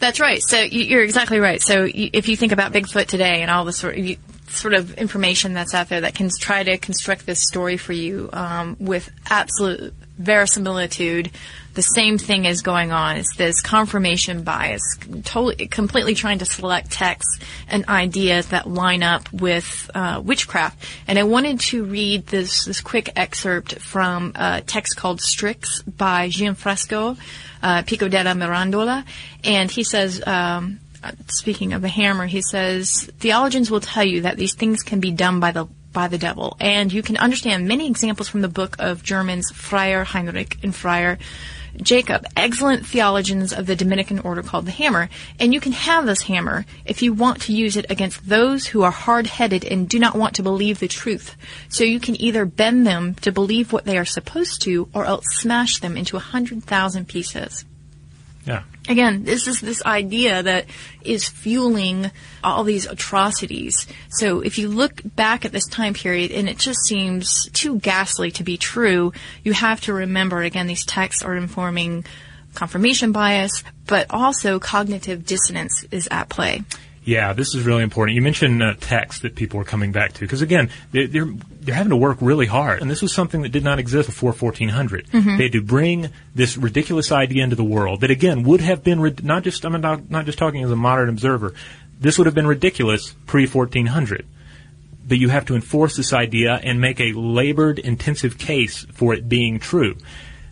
That's right. So you- you're exactly right. So if you think about Bigfoot today and all the sort you, sort of information that's out there that can try to construct this story for you um, with absolute verisimilitude, the same thing is going on. It's this confirmation bias, totally, completely trying to select texts and ideas that line up with uh, witchcraft. And I wanted to read this this quick excerpt from a text called Strix by Gianfrancesco uh, Pico della Mirandola, and he says. Um, speaking of the hammer, he says theologians will tell you that these things can be done by the by the devil, and you can understand many examples from the book of Germans Friar Heinrich and Friar Jacob, excellent theologians of the Dominican order called the hammer, and you can have this hammer if you want to use it against those who are hard-headed and do not want to believe the truth. So you can either bend them to believe what they are supposed to, or else smash them into a hundred thousand pieces Yeah. again, this is this idea that is fueling all these atrocities. So if you look back at this time period and it just seems too ghastly to be true, you have to remember again these texts are informing confirmation bias, but also cognitive dissonance is at play. Yeah, this is really important. You mentioned uh, text that people are coming back to because again, they, they're they're having to work really hard, and this was something that did not exist before 1400. Mm-hmm. They had to bring this ridiculous idea into the world that again would have been rid- not just I'm not, not just talking as a modern observer. This would have been ridiculous pre 1400. But you have to enforce this idea and make a labored, intensive case for it being true.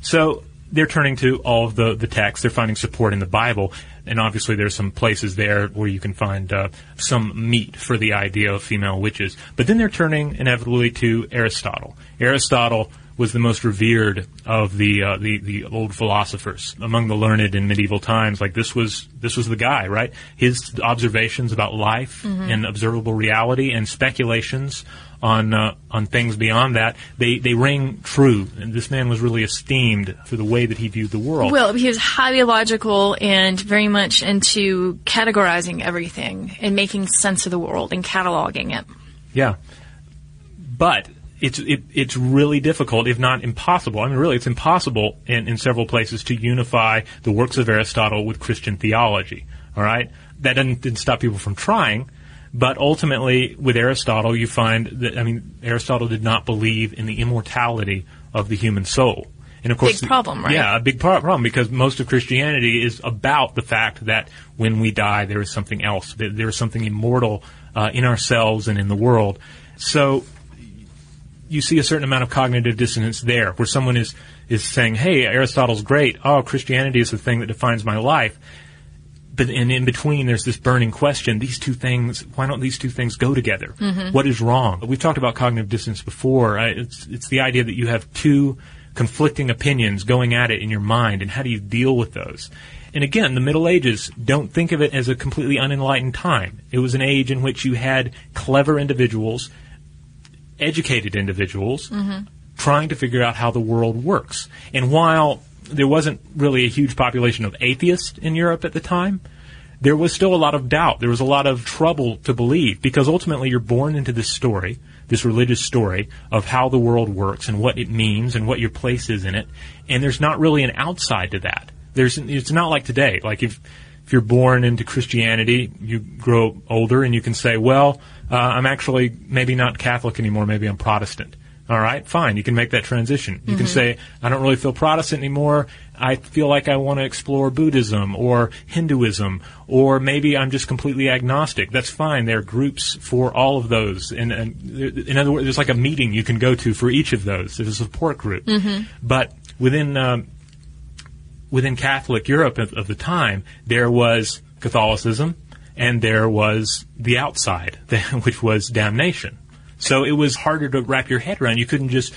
So they're turning to all of the, the texts. They're finding support in the Bible. And obviously there's some places there where you can find uh, some meat for the idea of female witches. But then they're turning inevitably to Aristotle. Aristotle was the most revered of the, uh, the the old philosophers among the learned in medieval times. Like this was this was the guy, right? His observations about life and observable reality and speculations on uh, on things beyond that they they ring true. And this man was really esteemed for the way that he viewed the world. Well, he was highly logical and very much into categorizing everything and making sense of the world and cataloging it. Yeah, but it's it, it's really difficult, if not impossible. I mean, really, it's impossible in, in several places to unify the works of Aristotle with Christian theology. All right, that didn't, didn't stop people from trying, but ultimately, with Aristotle, you find that I mean, Aristotle did not believe in the immortality of the human soul. And of course, Big problem, right? Yeah, a big problem because most of Christianity is about the fact that when we die, there is something else. There is something immortal uh, in ourselves and in the world. So you see a certain amount of cognitive dissonance there, where someone is is saying, "Hey, Aristotle's great. Oh, Christianity is the thing that defines my life." But in, in between, there's this burning question: These two things, why don't these two things go together? What is wrong? We've talked about cognitive dissonance before. Uh, It's it's the idea that you have two conflicting opinions going at it in your mind, and how do you deal with those? And again, the Middle Ages, don't think of it as a completely unenlightened time. It was an age in which you had clever individuals educated individuals trying to figure out how the world works. And while there wasn't really a huge population of atheists in Europe at the time, there was still a lot of doubt. There was a lot of trouble to believe because ultimately you're born into this story, this religious story of how the world works and what it means and what your place is in it. And there's not really an outside to that. There's, it's not like today. Like if, if you're born into Christianity, you grow older and you can say, well, uh, I'm actually maybe not Catholic anymore, maybe I'm Protestant. All right, fine. You can make that transition. You can say, I don't really feel Protestant anymore. I feel like I want to explore Buddhism or Hinduism, or maybe I'm just completely agnostic. That's fine. There are groups for all of those. And, and in other words, there's like a meeting you can go to for each of those. There's a support group. But within um, within Catholic Europe of, of the time, there was Catholicism and there was the outside, <laughs> which was damnation. So it was harder to wrap your head around. You couldn't just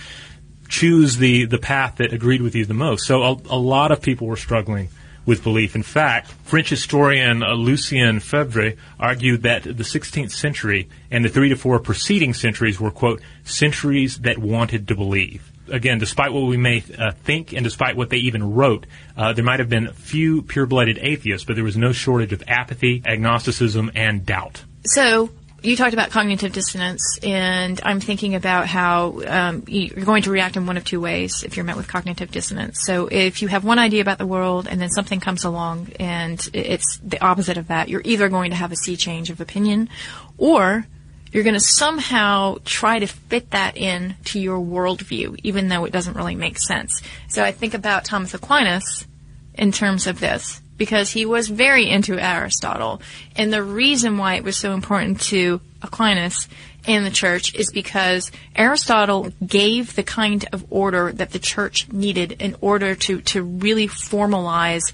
choose the, the path that agreed with you the most. So a, a lot of people were struggling with belief. In fact, French historian uh, Lucien Febvre argued that the 16th century and the three to four preceding centuries were, quote, centuries that wanted to believe again, despite what we may uh, think and despite what they even wrote, uh, there might have been few pure-blooded atheists, but there was no shortage of apathy, agnosticism, and doubt. So you talked about cognitive dissonance, and I'm thinking about how um, you're going to react in one of two ways if you're met with cognitive dissonance. So if you have one idea about the world and then something comes along and it's the opposite of that, you're either going to have a sea change of opinion, or you're going to somehow try to fit that in to your worldview, even though it doesn't really make sense. So I think about Thomas Aquinas in terms of this because he was very into Aristotle. And the reason why it was so important to Aquinas and the church is because Aristotle gave the kind of order that the church needed in order to, to really formalize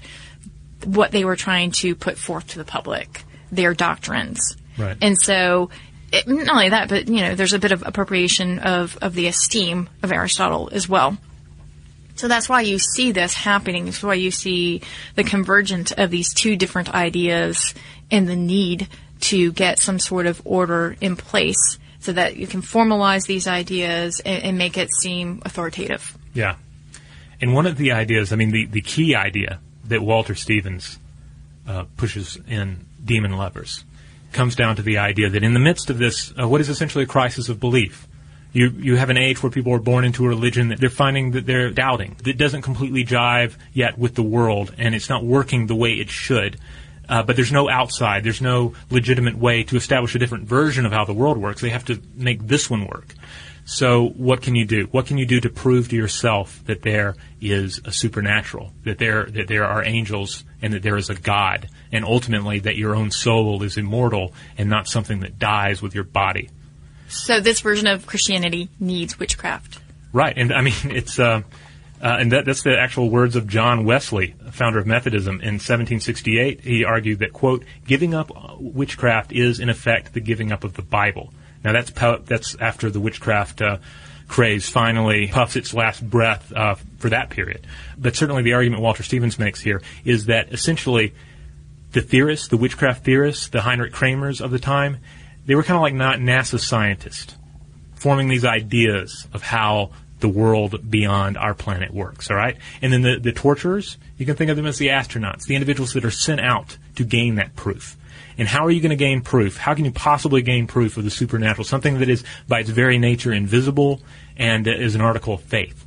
what they were trying to put forth to the public, their doctrines. Right. And so, it, not only that, but you know, there's a bit of appropriation of, of the esteem of Aristotle as well. So that's why you see this happening. That's why you see the convergence of these two different ideas and the need to get some sort of order in place so that you can formalize these ideas and, and make it seem authoritative. Yeah. And one of the ideas, I mean, the, the key idea that Walter Stephens uh, pushes in Demon Lovers comes down to the idea that in the midst of this, uh, what is essentially a crisis of belief, you you have an age where people are born into a religion that they're finding that they're doubting. That doesn't completely jive yet with the world, and it's not working the way it should. Uh, but there's no outside. There's no legitimate way to establish a different version of how the world works. They have to make this one work. So what can you do? What can you do to prove to yourself that there is a supernatural, that there that there are angels, and that there is a God, and ultimately that your own soul is immortal and not something that dies with your body? So this version of Christianity needs witchcraft. Right, and I mean <laughs> it's uh, Uh, and that, that's the actual words of John Wesley, founder of Methodism. In 1768, he argued that, quote, giving up witchcraft is, in effect, the giving up of the Bible. Now, that's, that's after the witchcraft uh, craze finally puffs its last breath uh, for that period. But certainly the argument Walter Stephens makes here is that essentially the theorists, the witchcraft theorists, the Heinrich Kramers of the time, they were kind of like not NASA scientists, forming these ideas of how the world beyond our planet works, all right? And then the, the torturers, you can think of them as the astronauts, the individuals that are sent out to gain that proof. And how are you going to gain proof? How can you possibly gain proof of the supernatural? Something that is by its very nature invisible and is an article of faith.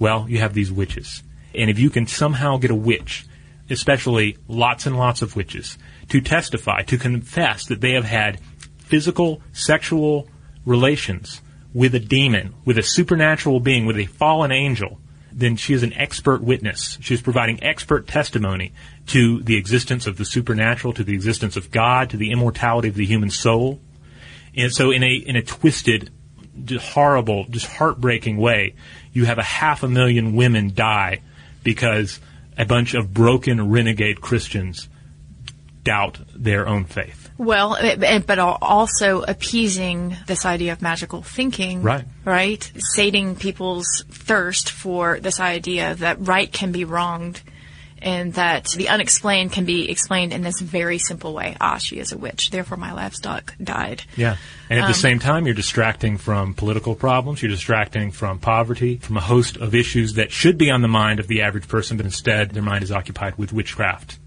Well, you have these witches. And if you can somehow get a witch, especially lots and lots of witches, to testify, to confess that they have had physical, sexual relations with a demon, with a supernatural being, with a fallen angel, then she is an expert witness. She is providing expert testimony to the existence of the supernatural, to the existence of God, to the immortality of the human soul. And so in a, in a twisted, horrible, just heartbreaking way, you have a half a million women die because a bunch of broken renegade Christians doubt their own faith. Well, but also appeasing this idea of magical thinking. Right. Right? Sating people's thirst for this idea that right can be wronged and that the unexplained can be explained in this very simple way. Ah, she is a witch, therefore my livestock died. Yeah. And at um, the same time, you're distracting from political problems, you're distracting from poverty, from a host of issues that should be on the mind of the average person, but instead their mind is occupied with witchcraft.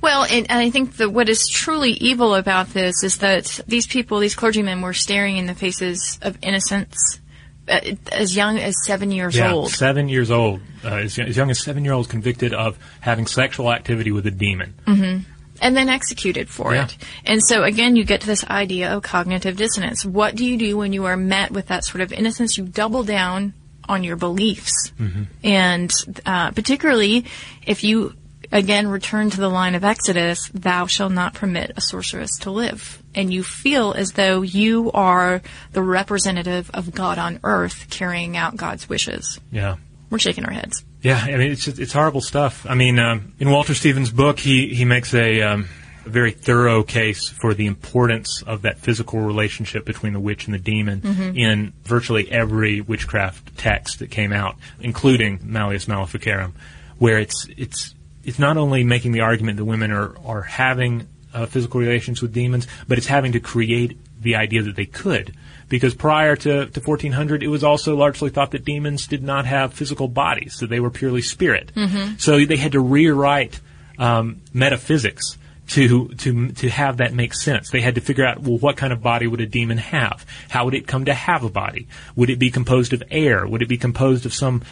Well, and, and I think that what is truly evil about this is that these people, these clergymen, were staring in the faces of innocence uh, as young as seven years yeah, old. Seven years old, uh, as, as, young as seven year olds convicted of having sexual activity with a demon. Mm-hmm. And then executed for yeah. it. And so again, you get to this idea of cognitive dissonance. What do you do when you are met with that sort of innocence? You double down on your beliefs. Mm-hmm. And uh, particularly if you again return to the line of Exodus, thou shalt not permit a sorceress to live. And you feel as though you are the representative of God on earth carrying out God's wishes. Yeah. We're shaking our heads. Yeah, I mean, it's, just, it's horrible stuff. I mean, um, in Walter Stephens' book, he, he makes a, um, a very thorough case for the importance of that physical relationship between the witch and the demon mm-hmm. in virtually every witchcraft text that came out, including Malleus Maleficarum, where it's, it's it's not only making the argument that women are, are having uh, physical relations with demons, but it's having to create the idea that they could. Because prior to, to 1400, it was also largely thought that demons did not have physical bodies, that they were purely spirit. Mm-hmm. So they had to rewrite um, metaphysics to to to have that make sense. They had to figure out well what kind of body would a demon have? How would it come to have a body? Would it be composed of air? Would it be composed of some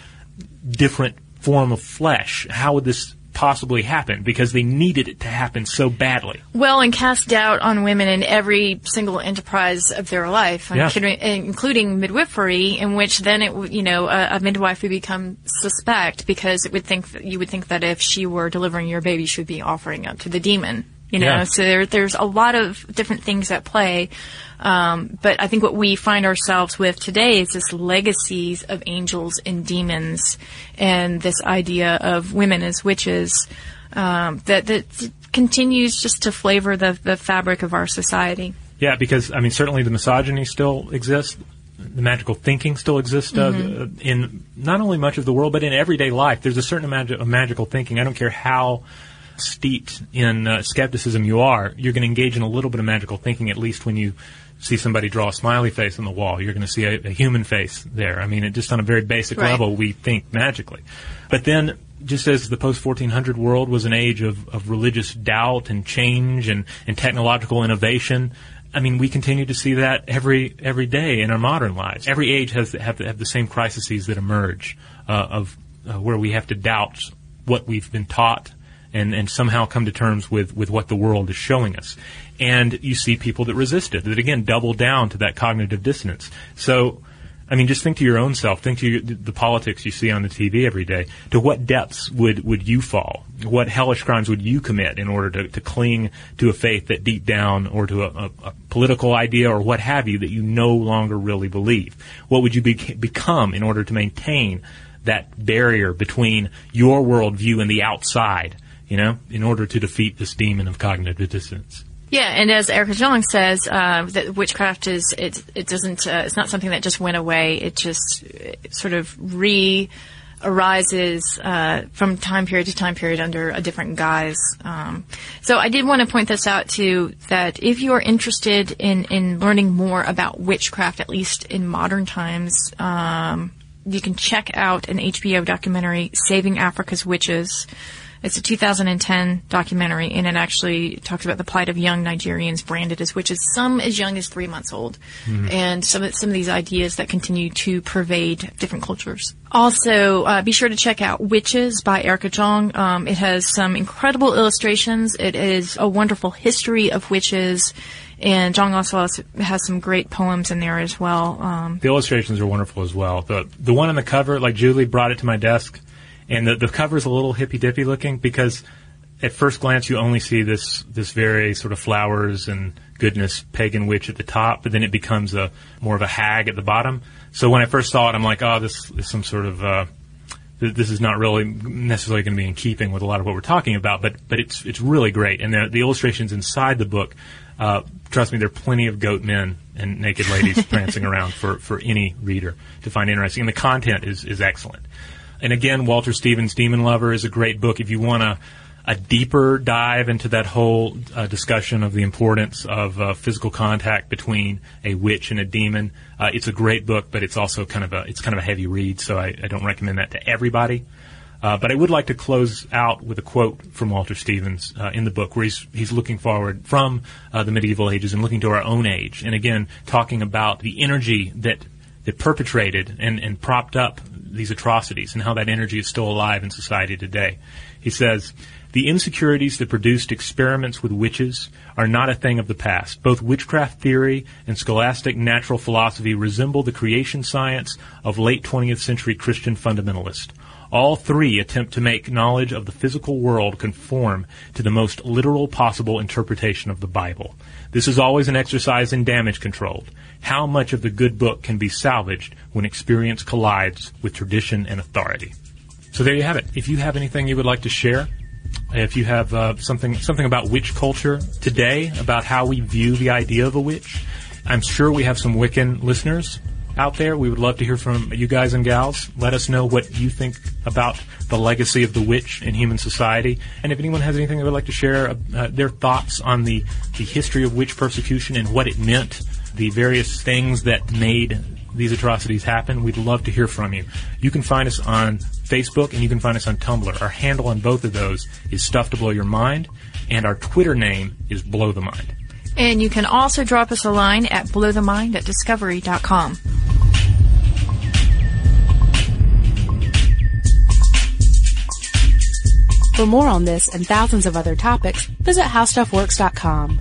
different form of flesh? How would this possibly happen because they needed it to happen so badly. Well, and cast doubt on women in every single enterprise of their life, yeah. including midwifery, in which then it, you know, a, a, midwife would become suspect because it would think you would think that if she were delivering your baby, she would be offering up to the demon. You know, yeah. so there, there's a lot of different things at play. Um, but I think what we find ourselves with today is this legacies of angels and demons, and this idea of women as witches um, that that continues just to flavor the the fabric of our society. Yeah, because I mean, certainly the misogyny still exists. The magical thinking still exists uh, mm-hmm. in not only much of the world, but in everyday life. There's a certain amount of magical thinking. I don't care how steeped in uh, skepticism you are, you're going to engage in a little bit of magical thinking, at least when you see somebody draw a smiley face on the wall. You're going to see a, a human face there. I mean, it, just on a very basic right. level, we think magically. But then, just as the post 1400 world was an age of, of religious doubt and change and, and technological innovation, I mean, we continue to see that every every day in our modern lives. Every age has have, have the same crises that emerge uh, of uh, where we have to doubt what we've been taught and, and somehow come to terms with, with what the world is showing us. And you see people that resist it, that again double down to that cognitive dissonance. So, I mean, just think to your own self. Think to your, the politics you see on the TV every day. To what depths would, would you fall? What hellish crimes would you commit in order to, to cling to a faith that deep down, or to a, a, a political idea, or what have you, that you no longer really believe? What would you be, become in order to maintain that barrier between your worldview and the outside, you know, in order to defeat this demon of cognitive dissonance. Yeah, and as Erica Jong says, uh, that witchcraft is it it doesn't uh, it's not something that just went away. It just it sort of re arises uh, from time period to time period under a different guise. Um, so I did want to point this out too that if you are interested in in learning more about witchcraft, at least in modern times. Um, you can check out an HBO documentary, Saving Africa's Witches. It's a 2010 documentary, and it actually talks about the plight of young Nigerians branded as witches, some as young as three months old, mm-hmm. and some of, some of these ideas that continue to pervade different cultures. Also, uh, be sure to check out Witches by Erica Jong. Um, it has some incredible illustrations. It is a wonderful history of witches. And Jong also has, has, some great poems in there as well. Um, the illustrations are wonderful as well. The the one on the cover, like Julie brought it to my desk, and the the cover is a little hippy dippy looking because at first glance you only see this this very sort of flowers and goodness pagan witch at the top, but then it becomes a more of a hag at the bottom. So when I first saw it, I'm like, oh, this is some sort of uh, this is not really necessarily going to be in keeping with a lot of what we're talking about, but but it's it's really great, and the, the illustrations inside the book uh, trust me, there are plenty of goat men and naked ladies <laughs> prancing around for, for any reader to find interesting. And the content is, is excellent. And again, Walter Stephens' Demon Lover is a great book if you want a, a deeper dive into that whole uh, discussion of the importance of uh, physical contact between a witch and a demon. Uh, it's a great book, but it's also kind of a it's kind of a heavy read, so I, I don't recommend that to everybody. Uh, but I would like to close out with a quote from Walter Stephens uh, in the book, where he's he's looking forward from uh, the medieval ages and looking to our own age, and again talking about the energy that that perpetrated and, and propped up these atrocities, and how that energy is still alive in society today. He says. The insecurities that produced experiments with witches are not a thing of the past. Both witchcraft theory and scholastic natural philosophy resemble the creation science of late 20th century Christian fundamentalists. All three attempt to make knowledge of the physical world conform to the most literal possible interpretation of the Bible. This is always an exercise in damage control. How much of the good book can be salvaged when experience collides with tradition and authority? So there you have it. If you have anything you would like to share, if you have uh, something something about witch culture today, about how we view the idea of a witch, I'm sure we have some Wiccan listeners out there. We would love to hear from you guys and gals. Let us know what you think about the legacy of the witch in human society. And if anyone has anything they would like to share, uh, their thoughts on the, the history of witch persecution and what it meant, the various things that made these atrocities happen, we'd love to hear from you. You can find us on Facebook and you can find us on Tumblr. Our handle on both of those is Stuff to Blow Your Mind, and our Twitter name is Blow the Mind. And you can also drop us a line at blowthemind at discovery.com. For more on this and thousands of other topics, visit howstuffworks.com.